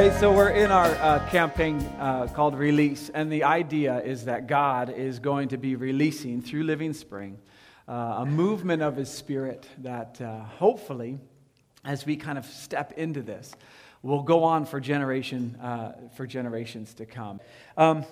Hey, so we're in our uh, campaign uh, called Release, and the idea is that God is going to be releasing through Living Spring uh, a movement of His Spirit that uh, hopefully, as we kind of step into this, will go on for generation uh, for generations to come. Um,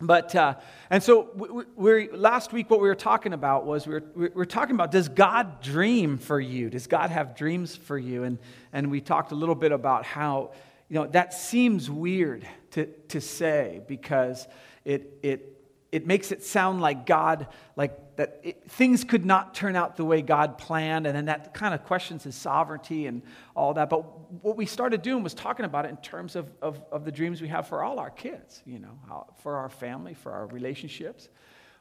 but uh, and so we, we, last week what we were talking about was we were, we were talking about does god dream for you does god have dreams for you and and we talked a little bit about how you know, that seems weird to, to say because it, it, it makes it sound like God, like that it, things could not turn out the way God planned, and then that kind of questions his sovereignty and all that. But what we started doing was talking about it in terms of, of, of the dreams we have for all our kids, you know, for our family, for our relationships.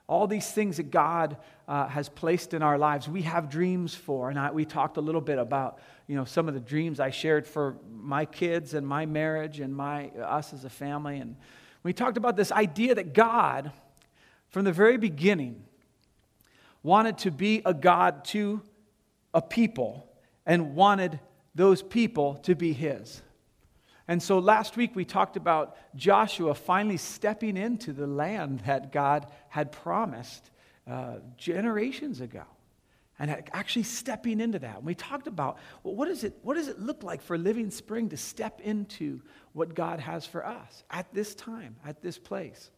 All these things that God uh, has placed in our lives, we have dreams for. And I, we talked a little bit about you know, some of the dreams I shared for my kids and my marriage and my, us as a family. And we talked about this idea that God, from the very beginning, wanted to be a God to a people and wanted those people to be His. And so last week we talked about Joshua finally stepping into the land that God had promised uh, generations ago and actually stepping into that. And we talked about well, what, is it, what does it look like for Living Spring to step into what God has for us at this time, at this place?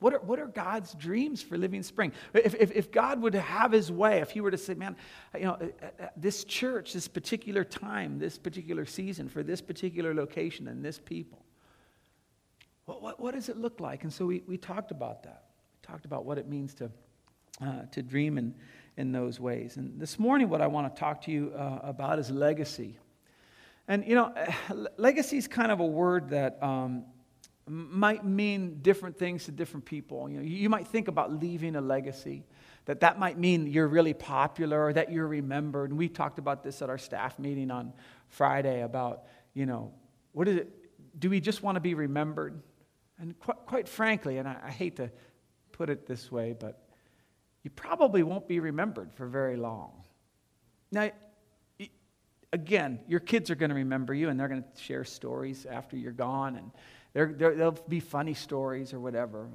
What are, what are God's dreams for Living Spring? If, if, if God would have his way, if he were to say, man, you know, uh, uh, this church, this particular time, this particular season, for this particular location and this people, what, what, what does it look like? And so we, we talked about that. We talked about what it means to, uh, to dream in, in those ways. And this morning, what I want to talk to you uh, about is legacy. And, you know, legacy is kind of a word that um, might mean different things to different people. You know, you might think about leaving a legacy, that that might mean you're really popular or that you're remembered. And we talked about this at our staff meeting on Friday about, you know, what is it? Do we just want to be remembered? And quite, quite frankly, and I, I hate to put it this way, but you probably won't be remembered for very long. Now, again, your kids are going to remember you and they're going to share stories after you're gone and there, will be funny stories or whatever.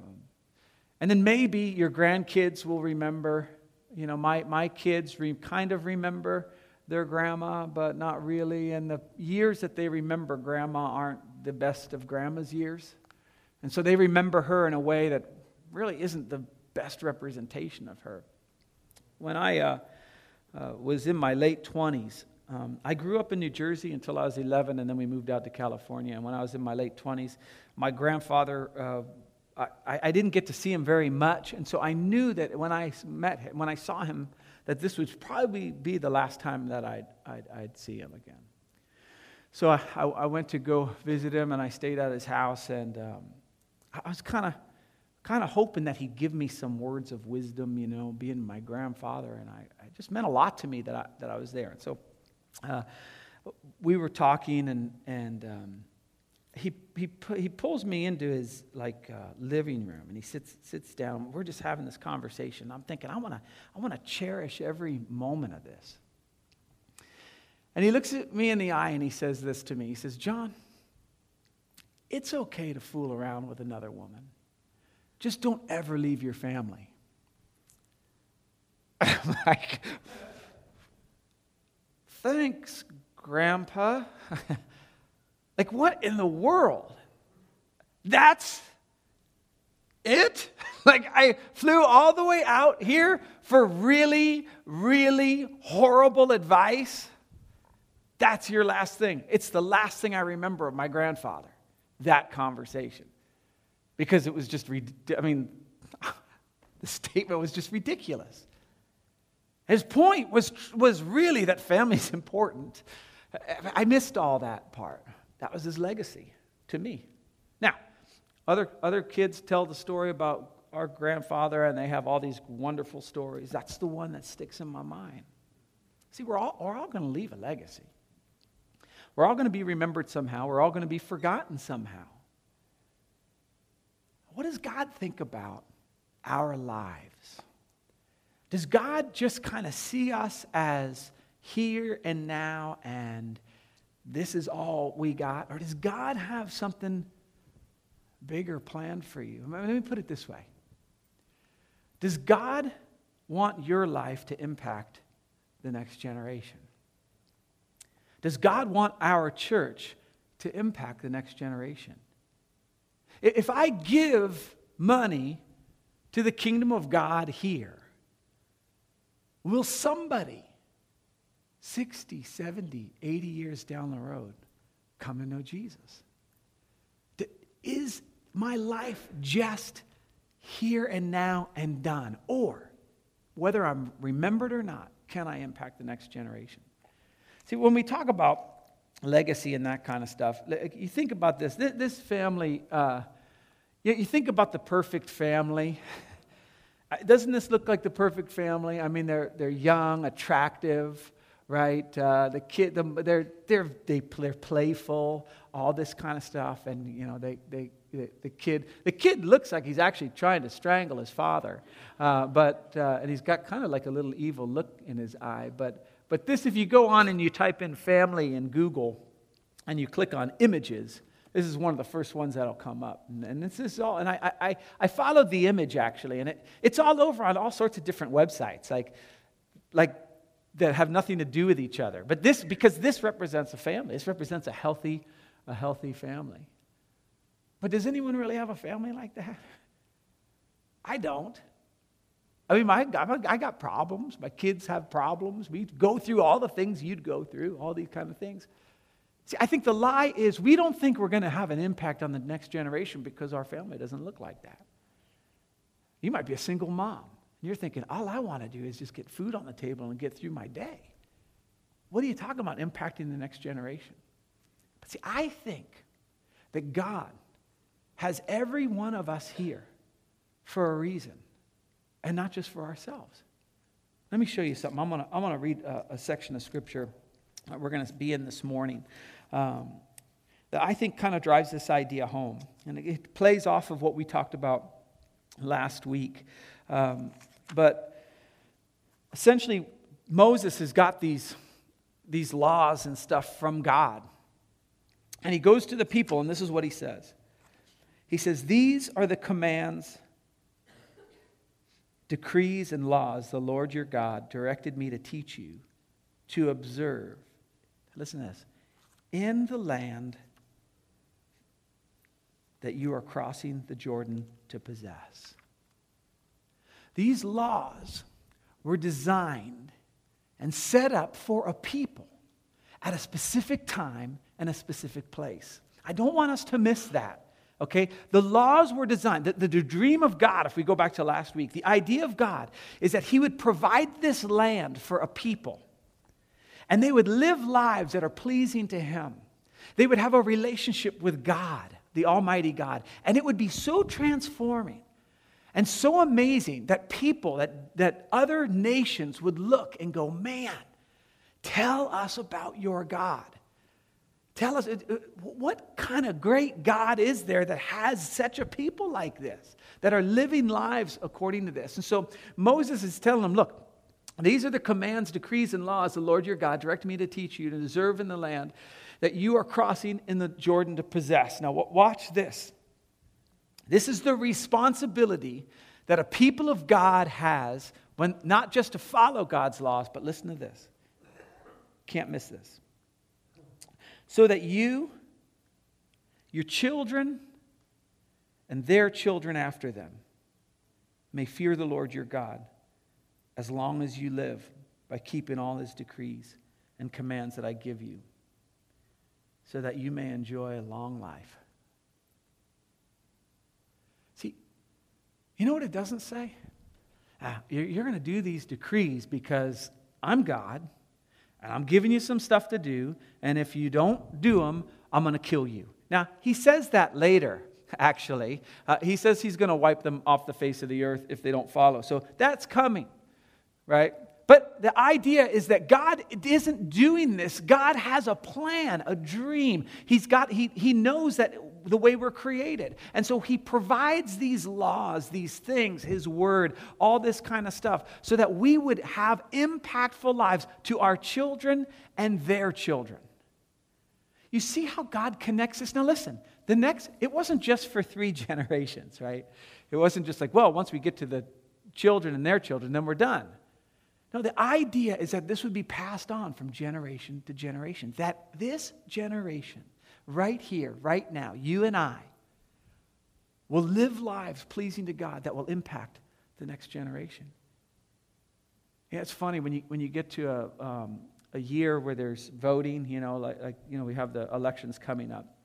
And then maybe your grandkids will remember. You know, my, my kids re, kind of remember their grandma, but not really. And the years that they remember grandma aren't the best of grandma's years. And so they remember her in a way that really isn't the best representation of her. When I uh, uh, was in my late 20s, um, I grew up in New Jersey until I was 11, and then we moved out to California. And when I was in my late 20s, my grandfather, uh, I, I, didn't get to see him very much, and so I knew that when I met him, when I saw him, that this would probably be the last time that I'd, I'd, I'd see him again. So I, I, went to go visit him, and I stayed at his house, and um, I was kind of kind of hoping that he'd give me some words of wisdom, you know, being my grandfather. And I, it just meant a lot to me that I, that I was there. And so uh, we were talking, and, and um, he, he, he pulls me into his like uh, living room, and he sits, sits down. We're just having this conversation. I'm thinking, I want to I wanna cherish every moment of this. And he looks at me in the eye and he says this to me. He says, John, it's okay to fool around with another woman. Just don't ever leave your family. I'm like, Thanks, Grandpa. like, what in the world? That's it? like, I flew all the way out here for really, really horrible advice? That's your last thing. It's the last thing I remember of my grandfather, that conversation. Because it was just, I mean, the statement was just ridiculous. His point was, was really that family's important. I missed all that part. That was his legacy to me. Now, other, other kids tell the story about our grandfather, and they have all these wonderful stories. That's the one that sticks in my mind. See, we're all, we're all going to leave a legacy. We're all going to be remembered somehow. We're all going to be forgotten somehow. What does God think about our lives? Does God just kind of see us as here and now and this is all we got? Or does God have something bigger planned for you? Let me put it this way Does God want your life to impact the next generation? Does God want our church to impact the next generation? If I give money to the kingdom of God here, will somebody 60, 70, 80 years down the road come to know Jesus? Is my life just here and now and done? Or, whether I'm remembered or not, can I impact the next generation? See, when we talk about legacy and that kind of stuff, you think about this. This family, uh, you think about the perfect family. Doesn't this look like the perfect family? I mean, they're, they're young, attractive, right? Uh, the kid, the, they're, they're, they, they're playful, all this kind of stuff. And, you know, they, they, the, the kid, the kid looks like he's actually trying to strangle his father. Uh, but, uh, and he's got kind of like a little evil look in his eye. But, but this, if you go on and you type in family in Google and you click on images, this is one of the first ones that'll come up. And, this is all, and I, I, I followed the image actually, and it, it's all over on all sorts of different websites, like, like that have nothing to do with each other. But this, because this represents a family, this represents a healthy, a healthy family. But does anyone really have a family like that? I don't. I mean, my, I got problems. My kids have problems. We go through all the things you'd go through, all these kind of things. See, I think the lie is we don't think we're going to have an impact on the next generation because our family doesn't look like that. You might be a single mom, and you're thinking, all I want to do is just get food on the table and get through my day. What are you talking about impacting the next generation? But see, I think that God has every one of us here for a reason and not just for ourselves. Let me show you something. I'm going to I'm to read a, a section of scripture that we're going to be in this morning um, that I think kind of drives this idea home. And it plays off of what we talked about last week. Um, but essentially, Moses has got these, these laws and stuff from God. And he goes to the people, and this is what he says He says, These are the commands, decrees, and laws the Lord your God directed me to teach you to observe. Listen to this in the land that you are crossing the Jordan to possess. These laws were designed and set up for a people at a specific time and a specific place. I don't want us to miss that. Okay? The laws were designed, the, the, dream of God, if we go back to last week, the idea of God is that He would provide this land for a people and they would live lives that are pleasing to Him. They would have a relationship with God, the Almighty God, and it would be so transforming and so amazing that people, that, that other nations would look and go, Man, tell us about your God. Tell us, uh, what kind of great God is there that has such a people like this, that are living lives according to this? And so Moses is telling them, Look, these are the commands, decrees, and laws the Lord your God directed me to teach you to deserve in the land that you are crossing in the Jordan to possess. Now, watch this. This is the responsibility that a people of God has when not just to follow God's laws, but listen to this. Can't miss this. So that you, your children, and their children after them may fear the Lord your God as long as you live by keeping all his decrees and commands that I give you, so that you may enjoy a long life. See, you know what it doesn't say? Ah, you're, you're going to do these decrees because I'm God and I'm giving you some stuff to do, and if you don't do them, I'm going to kill you. Now, he says that later, actually. Uh, he says he's going to wipe them off the face of the earth if they don't follow. So that's coming right? But the idea is that God isn't doing this. God has a plan, a dream. He's got, he, he knows that the way we're created. And so he provides these laws, these things, his word, all this kind of stuff, so that we would have impactful lives to our children and their children. You see how God connects us? Now, listen, the next, it wasn't just for three generations, right? It wasn't just like, well, once we get to the children and their children, then we're done. No, the idea is that this would be passed on from generation to generation. That this generation, right here, right now, you and I, will live lives pleasing to God that will impact the next generation. Yeah, it's funny when you, when you get to a, um, a year where there's voting, you know, like, like, you know, we have the elections coming up.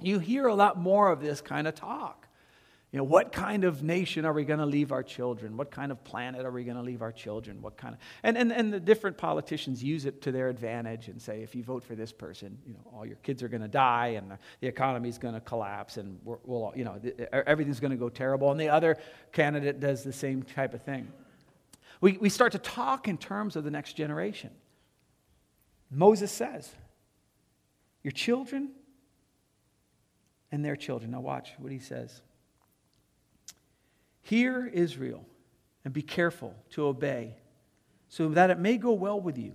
You hear a lot more of this kind of talk. You know, what kind of nation are we going to leave our children? What kind of planet are we going to leave our children? What kind of and, and and the different politicians use it to their advantage and say, if you vote for this person, you know, all your kids are going to die and the, the economy is going to collapse and we will you know, everything's going to go terrible. And the other candidate does the same type of thing. We, we start to talk in terms of the next generation. Moses says, Your children and their children. Now, watch what he says. Hear, Israel, and be careful to obey, so that it may go well with you,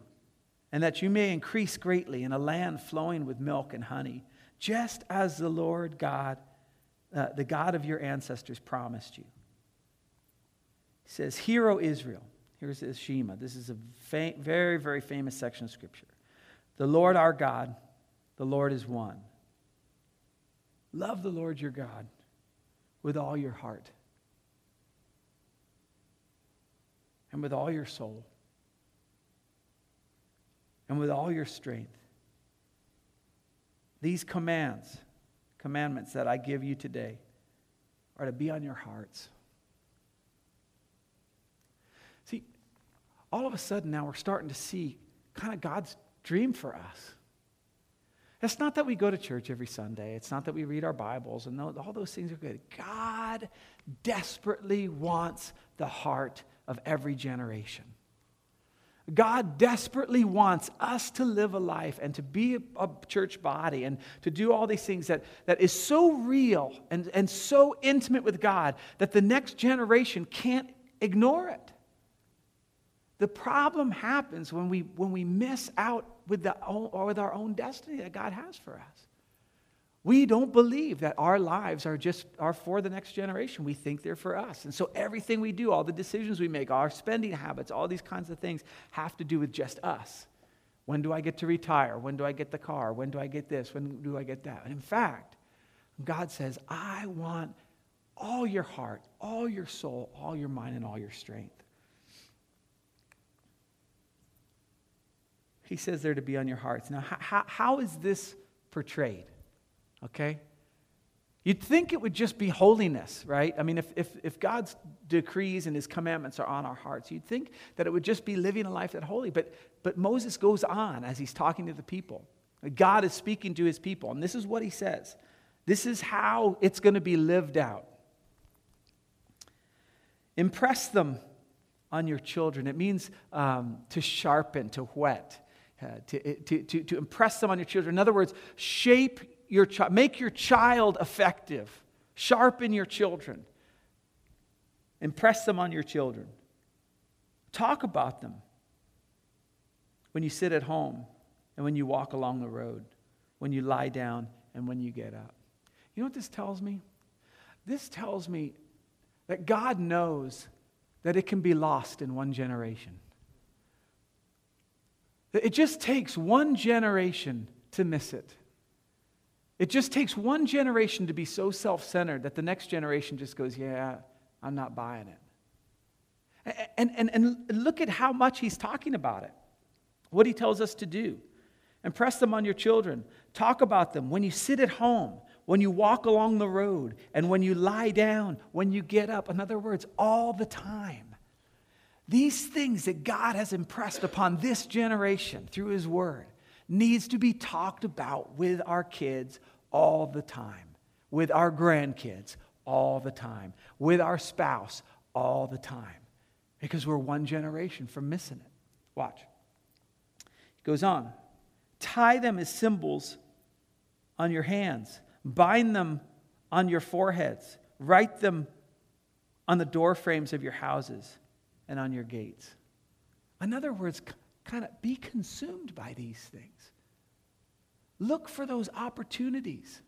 and that you may increase greatly in a land flowing with milk and honey, just as the Lord God, uh, the God of your ancestors, promised you. He says, Hear, O Israel. Here's the Shema. This is a fa- very, very famous section of Scripture. The Lord our God, the Lord is one. Love the Lord your God with all your heart and with all your soul and with all your strength. These commands, commandments that I give you today, are to be on your hearts. See, all of a sudden now we're starting to see kind of God's dream for us. It's not that we go to church every Sunday. It's not that we read our Bibles, and all those things are good. God desperately wants the heart of every generation. God desperately wants us to live a life and to be a, church body and to do all these things that, that is so real and, and so intimate with God that the next generation can't ignore it. The problem happens when we, when we miss out with, the, or with our own destiny that God has for us. We don't believe that our lives are just are for the next generation. We think they're for us. And so everything we do, all the decisions we make, our spending habits, all these kinds of things have to do with just us. When do I get to retire? When do I get the car? When do I get this? When do I get that? And in fact, God says, I want all your heart, all your soul, all your mind, and all your strength. He says they're to be on your hearts. Now, how, how is this portrayed? Okay? You'd think it would just be holiness, right? I mean, if, if, if God's decrees and his commandments are on our hearts, you'd think that it would just be living a life that holy. But, but Moses goes on as he's talking to the people. God is speaking to his people, and this is what he says. This is how it's going to be lived out. Impress them on your children. It means um, to sharpen, to whet. Uh, to, to, to, to impress them on your children. In other words, shape your child, make your child effective, sharpen your children, impress them on your children. Talk about them when you sit at home and when you walk along the road, when you lie down and when you get up. You know what this tells me? This tells me that God knows that it can be lost in one generation. It just takes one generation to miss it. It just takes one generation to be so self centered that the next generation just goes, Yeah, I'm not buying it. And, and, and look at how much he's talking about it, what he tells us to do. Impress them on your children. Talk about them when you sit at home, when you walk along the road, and when you lie down, when you get up. In other words, all the time. These things that God has impressed upon this generation through His Word needs to be talked about with our kids all the time, with our grandkids all the time, with our spouse all the time, because we're one generation from missing it. Watch. He goes on tie them as symbols on your hands, bind them on your foreheads, write them on the door frames of your houses and on your gates. In other words, kind of be consumed by these things. look for those opportunities.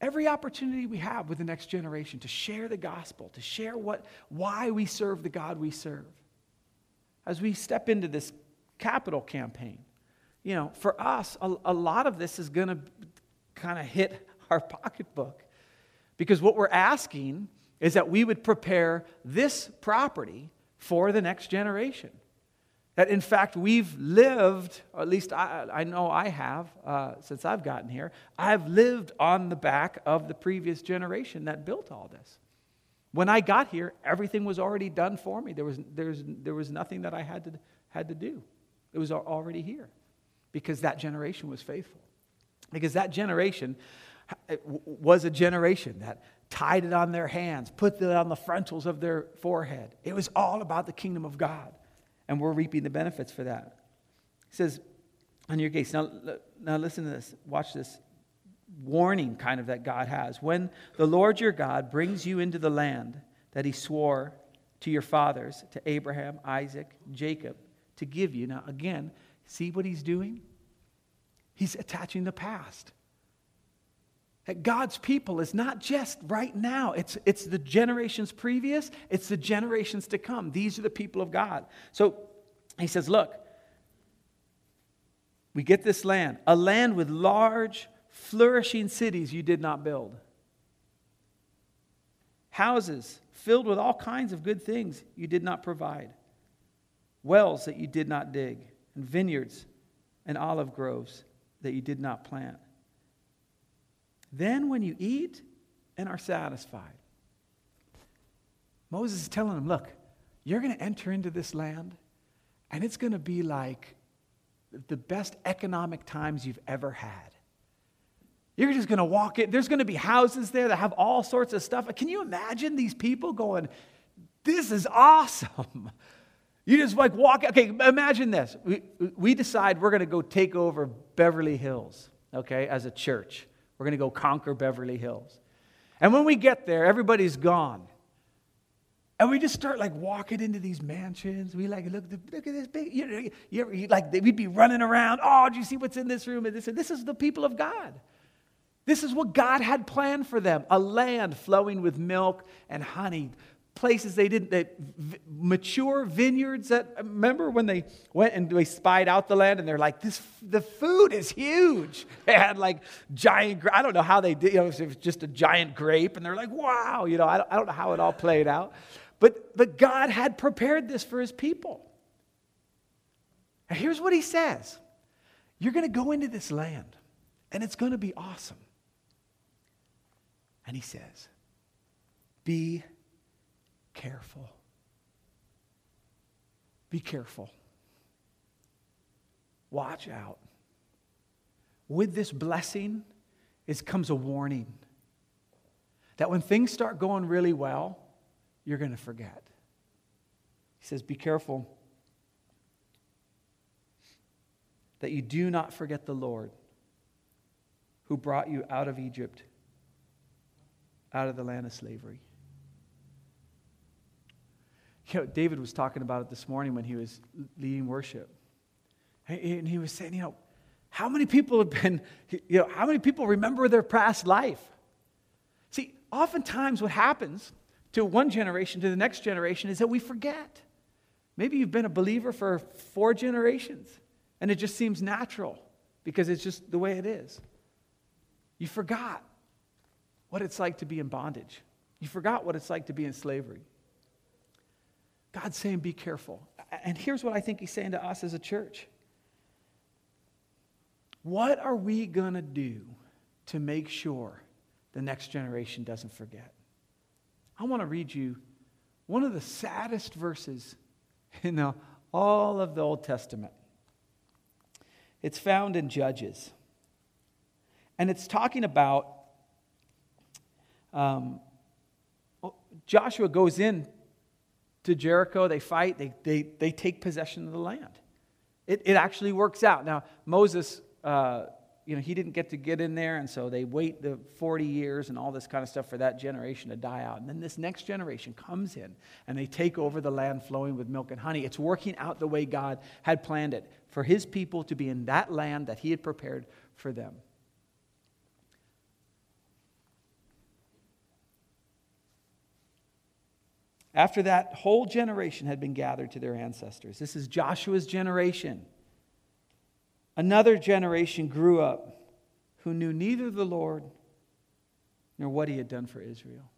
Every opportunity we have with the next generation to share the gospel, to share what, why we serve the God we serve. As we step into this capital campaign, you know, for us, a, a lot of this is going to kind of hit our pocketbook. Because what we're asking is that we would prepare this property for the next generation. That in fact, we've lived, or at least I, I know I have uh, since I've gotten here, I've lived on the back of the previous generation that built all this. When I got here, everything was already done for me. There was, there was, there was nothing that I had to, had to do, it was already here because that generation was faithful. Because that generation was a generation that tied it on their hands, put it on the frontals of their forehead. It was all about the kingdom of God and we're reaping the benefits for that. He says, on your gates. Now, now listen to this. Watch this warning kind of that God has. When the Lord your God brings you into the land that he swore to your fathers, to Abraham, Isaac, Jacob, to give you. Now, again, see what he's doing? He's attaching the past. That God's people is not just right now, it's, it's the generations previous, it's the generations to come. These are the people of God. So he says, Look, we get this land, a land with large, flourishing cities you did not build, houses filled with all kinds of good things you did not provide, wells that you did not dig, and vineyards and olive groves that you did not plant. Then, when you eat and are satisfied, Moses is telling them, Look, you're going to enter into this land, and it's going to be like the best economic times you've ever had. You're just going to walk in. There's going to be houses there that have all sorts of stuff. Can you imagine these people going, This is awesome? You just like walk. Okay, imagine this. We, we decide we're going to go take over Beverly Hills, okay, as a church. We're going to go conquer Beverly Hills. And when we get there, everybody's gone. And we just start like walking into these mansions. We like look, look at this big. You know, you ever, like we'd be running around. Oh, do you see what's in this room? And this, and this is the people of God. This is what God had planned for them: a land flowing with milk and honey, places they didn't, they, mature vineyards that, remember when they went and they spied out the land and they're like, this, the food is huge. They had like giant, I don't know how they did, you know, it was just a giant grape and they're like, wow, you know, I don't, I don't know how it all played out. But, but God had prepared this for his people. And here's what he says. You're going to go into this land and it's going to be awesome. And he says, be careful. Be careful. Watch out. With this blessing is comes a warning that when things start going really well, you're going to forget. He says, Be careful that you do not forget the Lord who brought you out of Egypt, out of the land of slavery. David was talking about it this morning when he was leading worship. And he was saying, you know, how many people have been, you know, how many people remember their past life? See, oftentimes what happens to one generation to the next generation is that we forget. Maybe you've been a believer for four generations and it just seems natural because it's just the way it is. You forgot what it's like to be in bondage, you forgot what it's like to be in slavery. God's saying, be careful. And here's what I think He's saying to us as a church What are we going to do to make sure the next generation doesn't forget? I want to read you one of the saddest verses in the, all of the Old Testament. It's found in Judges. And it's talking about um, Joshua goes in to Jericho. They fight, they, they, they take possession of the land. It, it actually works out. Now, Moses uh, you know, he didn't get to get in there, and so they wait the 40 years and all this kind of stuff for that generation to die out. And then this next generation comes in, and they take over the land flowing with milk and honey. It's working out the way God had planned it for his people to be in that land that he had prepared for them. After that whole generation had been gathered to their ancestors, this is Joshua's generation. Another generation grew up who knew neither the Lord nor what he had done for Israel.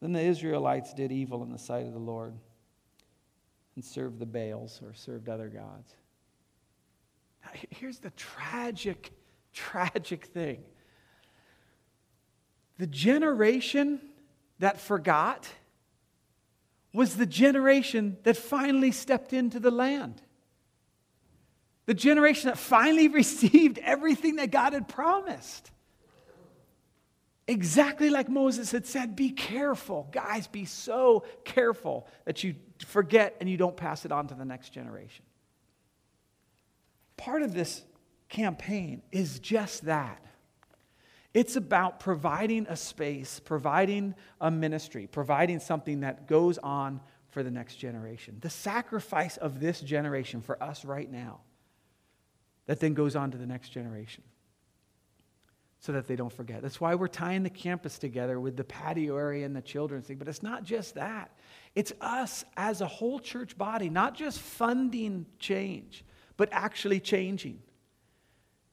Then the Israelites did evil in the sight of the Lord and served the Baals or served other gods. Now, here's the tragic, tragic thing the generation that forgot was the generation that finally stepped into the land. The generation that finally received everything that God had promised. Exactly like Moses had said, be careful. Guys, be so careful that you forget and you don't pass it on to the next generation. Part of this campaign is just that. It's about providing a space, providing a ministry, providing something that goes on for the next generation. The sacrifice of this generation for us right now that then goes on to the next generation so that they don't forget. That's why we're tying the campus together with the patio area and the children's thing. But it's not just that, it's us as a whole church body, not just funding change, but actually changing.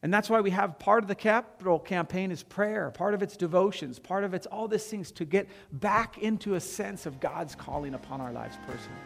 And that's why we have part of the capital campaign is prayer, part of it's devotions, part of it's all these things to get back into a sense of God's calling upon our lives personally.